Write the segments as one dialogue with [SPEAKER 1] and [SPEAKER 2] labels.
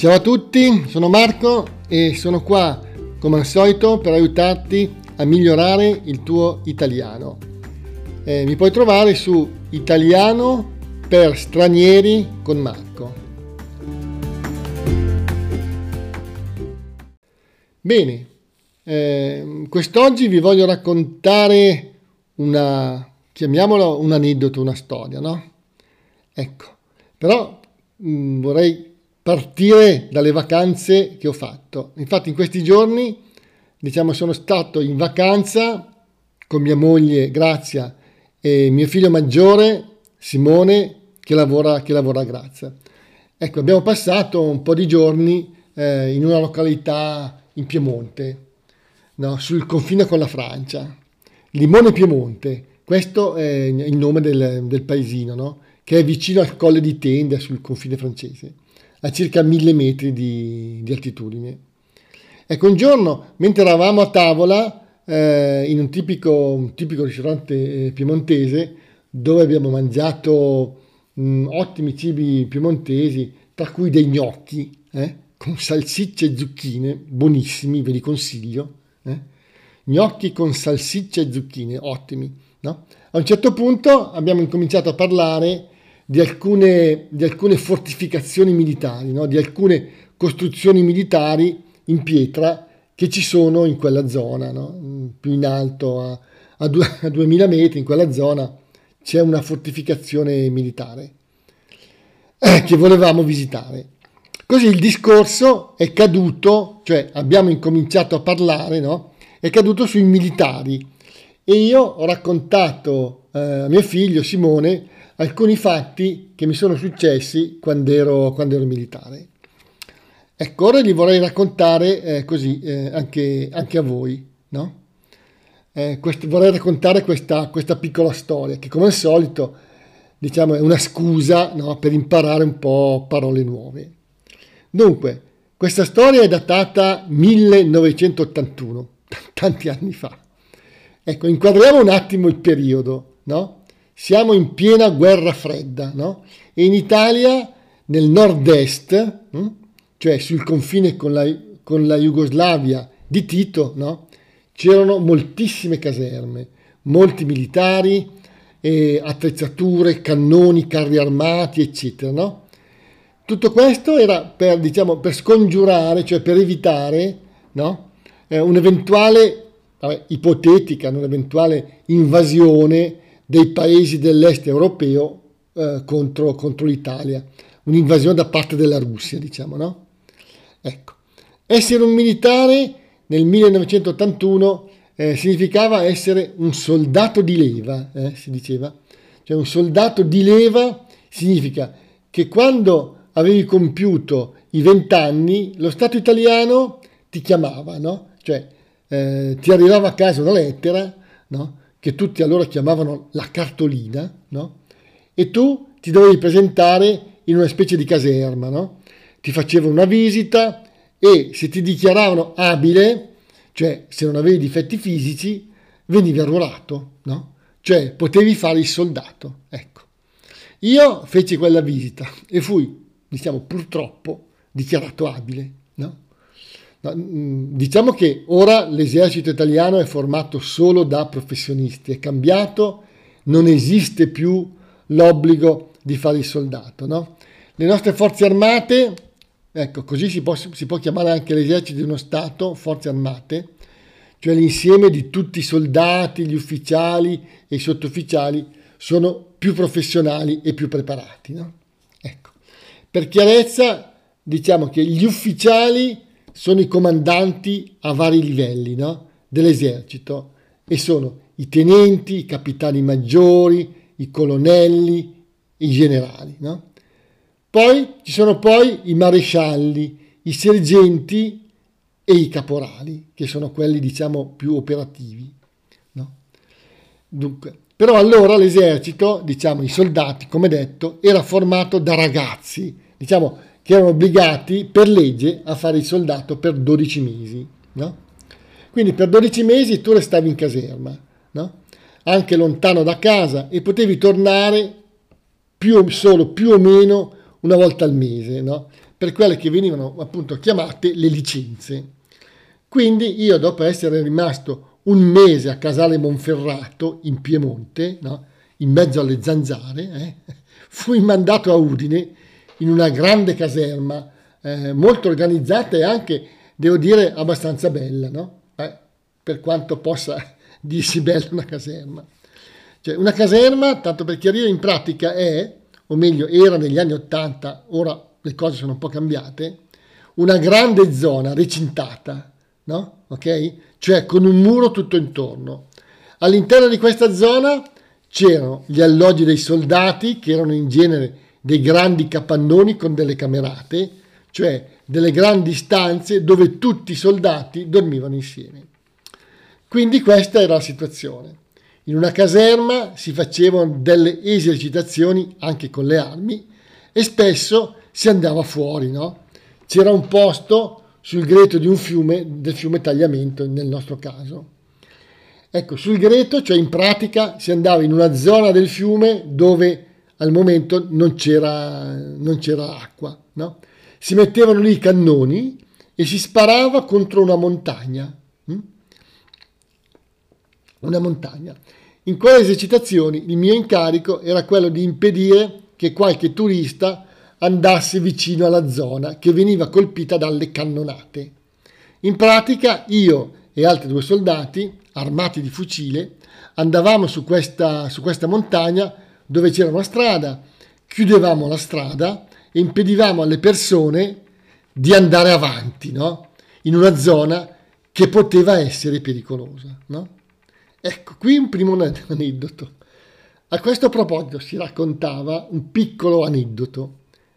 [SPEAKER 1] Ciao a tutti, sono Marco e sono qua come al solito per aiutarti a migliorare il tuo italiano. Eh, mi puoi trovare su Italiano per stranieri con Marco. Bene, eh, quest'oggi vi voglio raccontare una, chiamiamola un aneddoto, una storia, no? Ecco, però mh, mm, vorrei partire dalle vacanze che ho fatto. Infatti in questi giorni, diciamo, sono stato in vacanza con mia moglie Grazia e mio figlio maggiore Simone che lavora, che lavora a Grazia. Ecco, abbiamo passato un po' di giorni eh, in una località in Piemonte, no? sul confine con la Francia, Limone Piemonte, questo è il nome del, del paesino, no? che è vicino al Colle di Tende sul confine francese a circa mille metri di, di altitudine. Ecco, un giorno, mentre eravamo a tavola eh, in un tipico, un tipico ristorante eh, piemontese, dove abbiamo mangiato mh, ottimi cibi piemontesi, tra cui dei gnocchi, eh, con salsicce e zucchine, buonissimi, ve li consiglio. Eh. Gnocchi con salsicce e zucchine, ottimi. No? A un certo punto abbiamo incominciato a parlare di alcune, di alcune fortificazioni militari, no? di alcune costruzioni militari in pietra che ci sono in quella zona, no? più in alto a, a, due, a 2000 metri, in quella zona c'è una fortificazione militare eh, che volevamo visitare. Così il discorso è caduto, cioè abbiamo incominciato a parlare, no? è caduto sui militari e io ho raccontato eh, a mio figlio Simone alcuni fatti che mi sono successi quando ero, quando ero militare. Ecco, ora li vorrei raccontare eh, così eh, anche, anche, a voi, no? Eh, quest- vorrei raccontare questa, questa, piccola storia che come al solito diciamo è una scusa no, per imparare un po' parole nuove. Dunque, questa storia è datata 1981, t- tanti anni fa. Ecco, inquadriamo un attimo il periodo, no? Siamo in piena guerra fredda, no? E in Italia, nel nord-est, hm, cioè sul confine con la, con la Jugoslavia di Tito, no? C'erano moltissime caserme, molti militari, eh, attrezzature, cannoni, carri armati, eccetera, no? Tutto questo era per, diciamo, per scongiurare, cioè per evitare no? eh, un'eventuale, vabbè, ipotetica, un'eventuale invasione dei paesi dell'est europeo eh, contro, contro l'Italia, un'invasione da parte della Russia, diciamo, no? Ecco, essere un militare nel 1981 eh, significava essere un soldato di leva, eh, si diceva. Cioè un soldato di leva significa che quando avevi compiuto i vent'anni, lo Stato italiano ti chiamava, no? Cioè eh, ti arrivava a casa una lettera, no? Che tutti allora chiamavano la cartolina, no? E tu ti dovevi presentare in una specie di caserma, no? Ti facevano una visita e se ti dichiaravano abile, cioè se non avevi difetti fisici, venivi arruolato, no? Cioè potevi fare il soldato, ecco. Io feci quella visita e fui, diciamo, purtroppo dichiarato abile, no? Mm, diciamo che ora l'esercito italiano è formato solo da professionisti, è cambiato, non esiste più l'obbligo di fare il soldato. No? Le nostre forze armate, ecco, così si può, si può chiamare anche l'esercito di uno Stato, forze armate, cioè l'insieme di tutti i soldati, gli ufficiali e i sottufficiali sono più professionali e più preparati. No? Ecco. Per chiarezza, diciamo che gli ufficiali sono i comandanti a vari livelli no? dell'esercito e sono i tenenti, i capitani maggiori, i colonnelli, i generali. No? Poi ci sono poi i marescialli, i sergenti e i caporali, che sono quelli diciamo più operativi. No? Dunque, però allora l'esercito, diciamo i soldati, come detto, era formato da ragazzi, diciamo che erano obbligati per legge a fare il soldato per 12 mesi. No? Quindi per 12 mesi tu restavi in caserma, no? anche lontano da casa, e potevi tornare più solo più o meno una volta al mese, no? per quelle che venivano appunto chiamate le licenze. Quindi io dopo essere rimasto un mese a Casale Monferrato in Piemonte, in mezzo alle zanzare, eh? fui mandato a Udine in una grande caserma eh, molto organizzata e anche, devo dire, abbastanza bella, no? eh, per quanto possa dirsi bella una caserma. Cioè, una caserma, tanto per chiarire, in pratica è, o meglio era negli anni Ottanta, ora le cose sono un po' cambiate, una grande zona recintata, no? Ok? Cioè con un muro tutto intorno. All'interno di questa zona c'erano gli alloggi dei soldati, che erano in genere dei grandi capannoni con delle camerate, cioè delle grandi stanze dove tutti i soldati dormivano insieme. Quindi questa era la situazione. In una caserma si facevano delle esercitazioni anche con le armi e spesso si andava fuori, no? C'era un posto sul greto di un fiume, del fiume Tagliamento nel nostro caso. Ecco, sul greto, cioè in pratica si andava in una zona del fiume dove al momento non c'era, non c'era acqua, no? Si mettevano lì i cannoni e si sparava contro una montagna. Hm? Una montagna. In quelle esercitazioni il mio incarico era quello di impedire che qualche turista andasse vicino alla zona che veniva colpita dalle cannonate. In pratica io e altri due soldati, armati di fucile, andavamo su questa, su questa montagna dove c'era una strada, chiudevamo la strada e impedivamo alle persone di andare avanti no? in una zona che poteva essere pericolosa. No? Ecco, qui un primo aneddoto. A questo proposito si raccontava un piccolo aneddoto.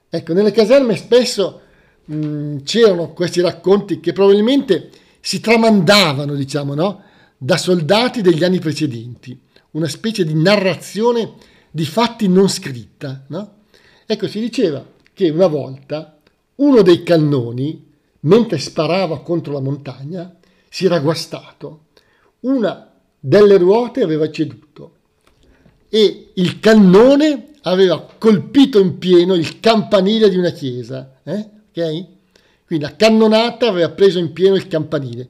[SPEAKER 1] Ecco, nelle caserme spesso mh, c'erano questi racconti che probabilmente si tramandavano, diciamo, no? da soldati degli anni precedenti, una specie di narrazione di fatti non scritta. No? Ecco, si diceva che una volta uno dei cannoni, mentre sparava contro la montagna, si era guastato. Una delle ruote aveva ceduto e il cannone aveva colpito in pieno il campanile di una chiesa. Eh? Okay? Quindi la cannonata aveva preso in pieno il campanile,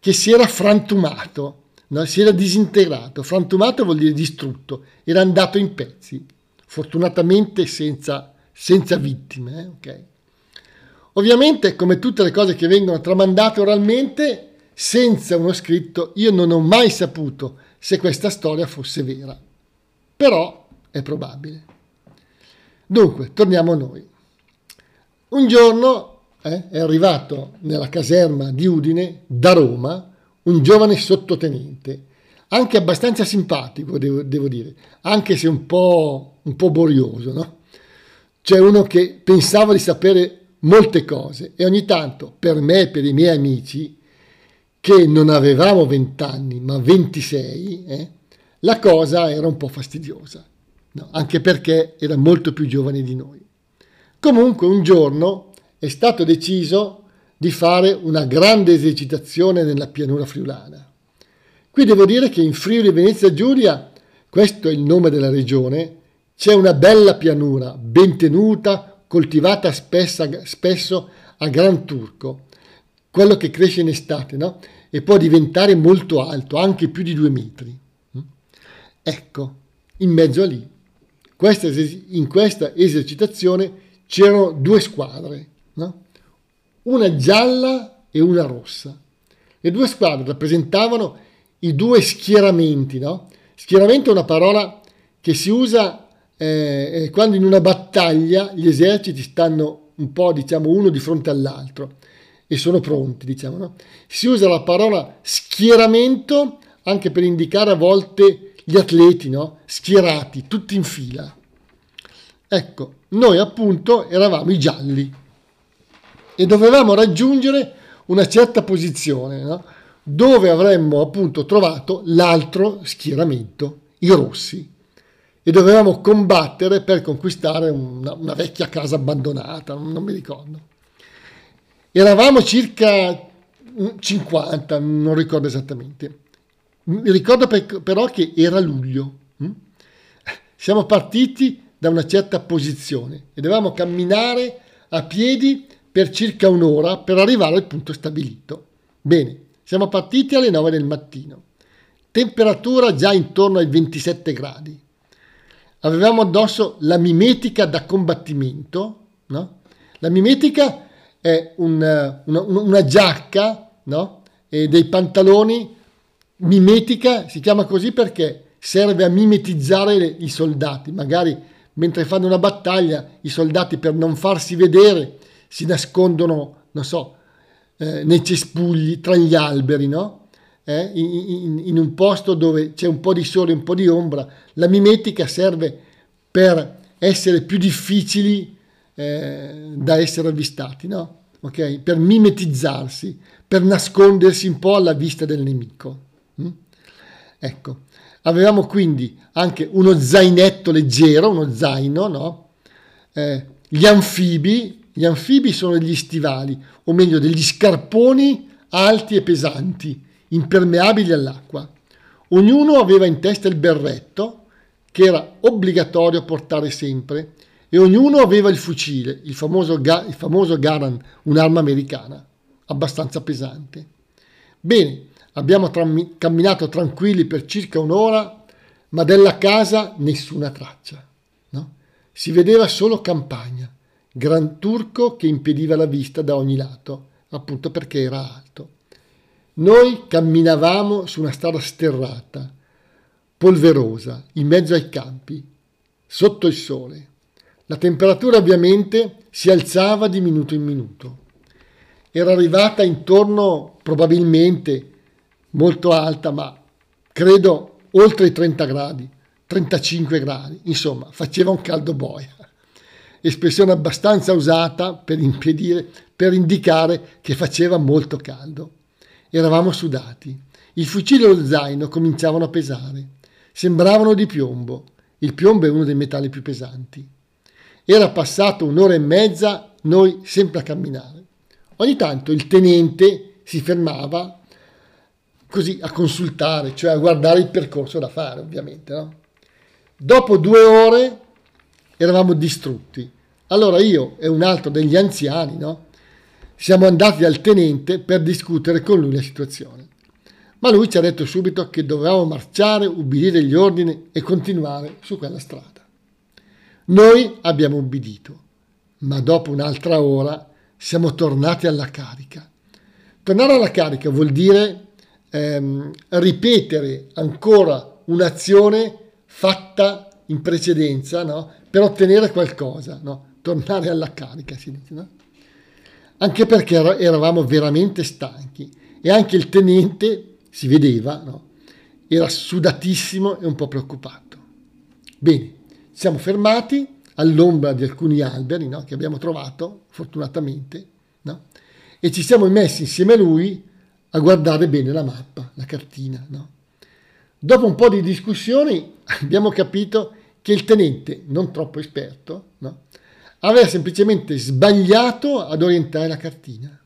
[SPEAKER 1] che si era frantumato, no? si era disintegrato. Frantumato vuol dire distrutto, era andato in pezzi, fortunatamente senza, senza vittime. Eh? Okay? Ovviamente, come tutte le cose che vengono tramandate oralmente, senza uno scritto, io non ho mai saputo se questa storia fosse vera. Però è probabile. Dunque, torniamo a noi. Un giorno eh, è arrivato nella caserma di Udine, da Roma, un giovane sottotenente, anche abbastanza simpatico, devo, devo dire, anche se un po', un po' borioso, no? Cioè uno che pensava di sapere molte cose e ogni tanto per me e per i miei amici, che non avevamo 20 anni ma 26, eh, la cosa era un po' fastidiosa no, anche perché era molto più giovane di noi. Comunque un giorno è stato deciso di fare una grande esercitazione nella pianura friulana. Qui devo dire che in Friuli Venezia Giulia, questo è il nome della regione, c'è una bella pianura, ben tenuta, coltivata spessa, spesso a gran turco, quello che cresce in estate, no? E può diventare molto alto, anche più di due metri. Ecco, in mezzo a lì questa, in questa esercitazione c'erano due squadre, no? Una gialla e una rossa. Le due squadre rappresentavano i due schieramenti. No? Schieramento è una parola che si usa eh, eh, quando in una battaglia gli eserciti stanno un po', diciamo, uno di fronte all'altro e sono pronti, diciamo. No? Si usa la parola schieramento anche per indicare a volte gli atleti, no? schierati, tutti in fila. Ecco, noi appunto eravamo i gialli e dovevamo raggiungere una certa posizione, no? dove avremmo appunto trovato l'altro schieramento, i rossi, e dovevamo combattere per conquistare una, una vecchia casa abbandonata, non mi ricordo. Eravamo circa 50, non ricordo esattamente. Mi ricordo però che era luglio. Hm? Siamo partiti da una certa posizione e dovevamo camminare a piedi per circa un'ora per arrivare al punto stabilito. Bene, siamo partiti alle 9 del mattino. Temperatura già intorno ai 27 gradi. Avevamo addosso la mimetica da combattimento, no? La mimetica è un, una, una, giacca, no? E dei pantaloni mimetica si chiama così perché serve a mimetizzare i soldati. Magari mentre fanno una battaglia, i soldati per non farsi vedere si nascondono, non so, eh, nei cespugli, tra gli alberi, no? Eh, in, in, un posto dove c'è un po' di sole, un po' di ombra. La mimetica serve per essere più difficili eh, da essere avvistati, no? Okay? Per mimetizzarsi, per nascondersi un po' alla vista del nemico. Mm? Ecco, avevamo quindi anche uno zainetto leggero, uno zaino, no? Eh, gli anfibi, gli anfibi sono degli stivali, o meglio degli scarponi alti e pesanti, impermeabili all'acqua. Ognuno aveva in testa il berretto, che era obbligatorio portare sempre, e ognuno aveva il fucile, il famoso, il famoso Garan, un'arma americana, abbastanza pesante. Bene, abbiamo tra- camminato tranquilli per circa un'ora, ma della casa nessuna traccia. No? Si vedeva solo campagna, Gran Turco che impediva la vista da ogni lato, appunto perché era alto. Noi camminavamo su una strada sterrata, polverosa, in mezzo ai campi, sotto il sole. La temperatura ovviamente si alzava di minuto in minuto. Era arrivata intorno probabilmente molto alta, ma credo oltre i 30 gradi, 35 gradi, insomma, faceva un caldo boia. Espressione abbastanza usata per impedire, per indicare che faceva molto caldo. Eravamo sudati. Il fucile e lo zaino cominciavano a pesare. Sembravano di piombo. Il piombo è uno dei metalli più pesanti. Era passato un'ora e mezza, noi sempre a camminare. Ogni tanto il tenente si fermava così a consultare, cioè a guardare il percorso da fare, ovviamente. No? Dopo due ore eravamo distrutti. Allora io e un altro degli anziani, no? Siamo andati dal tenente per discutere con lui la situazione. Ma lui ci ha detto subito che dovevamo marciare, ubbidire gli ordini e continuare su quella strada. Noi abbiamo ubbidito, ma dopo un'altra ora siamo tornati alla carica. Tornare alla carica vuol dire ehm, ripetere ancora un'azione fatta in precedenza no? Per ottenere qualcosa, no? tornare alla carica si dice. No? Anche perché eravamo veramente stanchi e anche il tenente si vedeva, era sudatissimo e un po' preoccupato. Bene, siamo fermati all'ombra di alcuni alberi no, che abbiamo trovato, fortunatamente, no? e ci siamo messi insieme a lui a guardare bene la mappa, la cartina. No? Dopo un po' di discussioni abbiamo capito che il tenente, non troppo esperto, aveva semplicemente sbagliato ad orientare la cartina.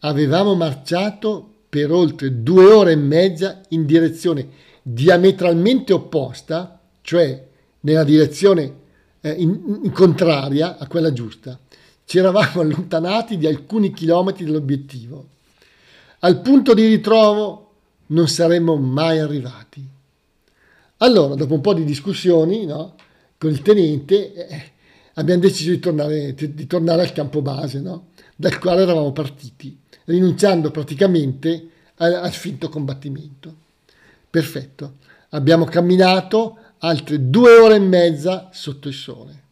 [SPEAKER 1] Avevamo marciato per oltre due ore e mezza in direzione diametralmente opposta, cioè nella direzione eh, in, in contraria a quella giusta. Ci eravamo allontanati di alcuni chilometri dall'obiettivo. Al punto di ritrovo non saremmo mai arrivati. Allora, dopo un po' di discussioni no, con il tenente, eh, abbiamo deciso di tornare, di tornare al campo base, no, dal quale eravamo partiti, rinunciando praticamente al, al finto combattimento. Perfetto. Abbiamo camminato altre due ore e mezza sotto il sole.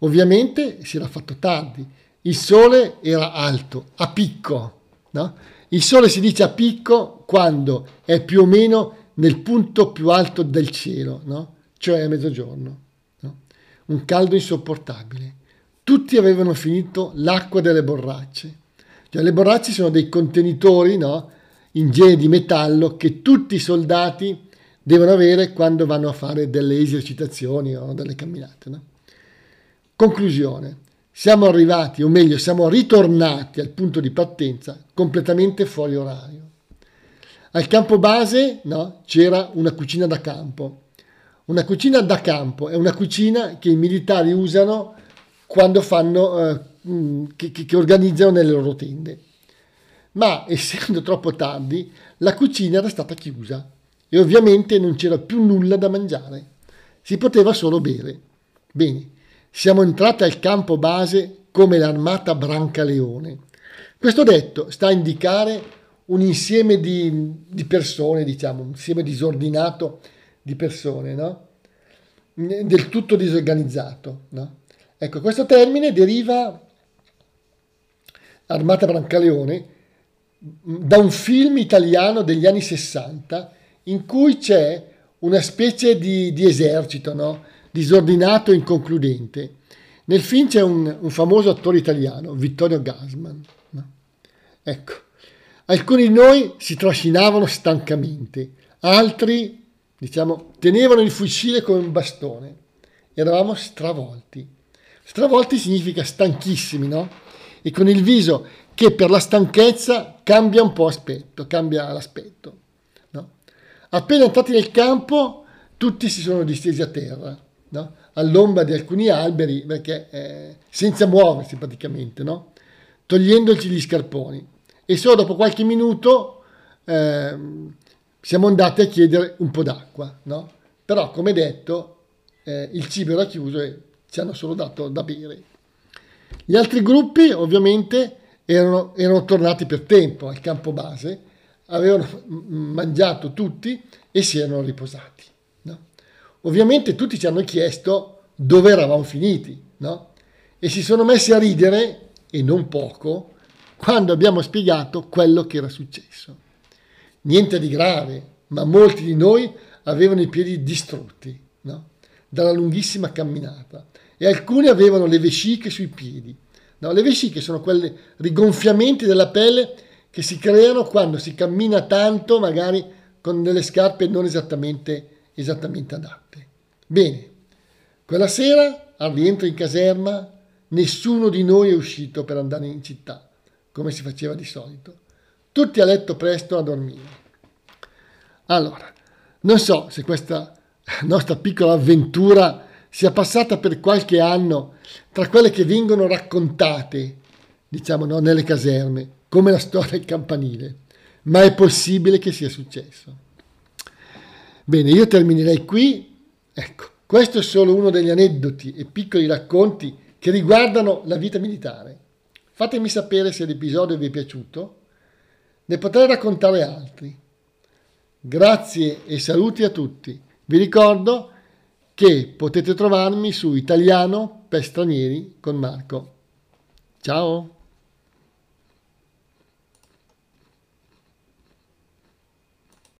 [SPEAKER 1] Ovviamente si era fatto tardi, il sole era alto, a picco. No? Il sole si dice a picco quando è più o meno nel punto più alto del cielo, no? cioè a mezzogiorno. No? Un caldo insopportabile. Tutti avevano finito l'acqua delle borracce. Cioè, le borracce sono dei contenitori no? in genere di metallo che tutti i soldati devono avere quando vanno a fare delle esercitazioni o delle camminate. No? Conclusione. Siamo arrivati, o meglio, siamo ritornati al punto di partenza completamente fuori orario. Al campo base no, c'era una cucina da campo. Una cucina da campo è una cucina che i militari usano quando fanno, eh, mm, che, che organizzano nelle loro tende. Ma essendo troppo tardi, la cucina era stata chiusa e ovviamente non c'era più nulla da mangiare. Si poteva solo bere. Bene, siamo entrati al campo base come l'armata Brancaleone. Questo detto sta a indicare un insieme di, di persone, diciamo, un insieme disordinato di persone, no? del tutto disorganizzato. No? Ecco, questo termine deriva, Armata Brancaleone, da un film italiano degli anni 60 in cui c'è una specie di, di esercito no? disordinato e inconcludente. Nel film c'è un, un famoso attore italiano, Vittorio Gasman. Ecco, alcuni di noi si trascinavano stancamente, altri diciamo, tenevano il fucile come un bastone. Eravamo stravolti. Stravolti significa stanchissimi, no? E con il viso che per la stanchezza cambia un po' aspetto, cambia l'aspetto. No? Appena entrati nel campo, tutti si sono distesi a terra, no? all'ombra di alcuni alberi, perché, eh, senza muoversi praticamente, no? togliendoci gli scarponi. E solo dopo qualche minuto eh, siamo andati a chiedere un po' d'acqua, no? Però, come detto, eh, il cibo era chiuso e ci hanno solo dato da bere. Gli altri gruppi, ovviamente, erano, erano tornati per tempo al campo base, avevano mangiato tutti e si erano riposati. No? Ovviamente tutti ci hanno chiesto dove eravamo finiti, no? E si sono messi a ridere, e non poco, quando abbiamo spiegato quello che era successo. Niente di grave, ma molti di noi avevano i piedi distrutti no? dalla lunghissima camminata e alcuni avevano le vesciche sui piedi. No, le vesciche sono quei rigonfiamenti della pelle che si creano quando si cammina tanto, magari con delle scarpe non esattamente, esattamente adatte. Bene, quella sera, al rientro in caserma, nessuno di noi è uscito per andare in città, come si faceva di solito tutti a letto presto a dormire. Allora, non so se questa nostra piccola avventura sia passata per qualche anno tra quelle che vengono raccontate, diciamo, no, nelle caserme, come la storia del campanile, ma è possibile che sia successo. Bene, io terminerei qui. Ecco, questo è solo uno degli aneddoti e piccoli racconti che riguardano la vita militare. Fatemi sapere se l'episodio vi è piaciuto ne potrei raccontare altri. Grazie e saluti a tutti. Vi ricordo che potete trovarmi su Italiano per stranieri con Marco. Ciao!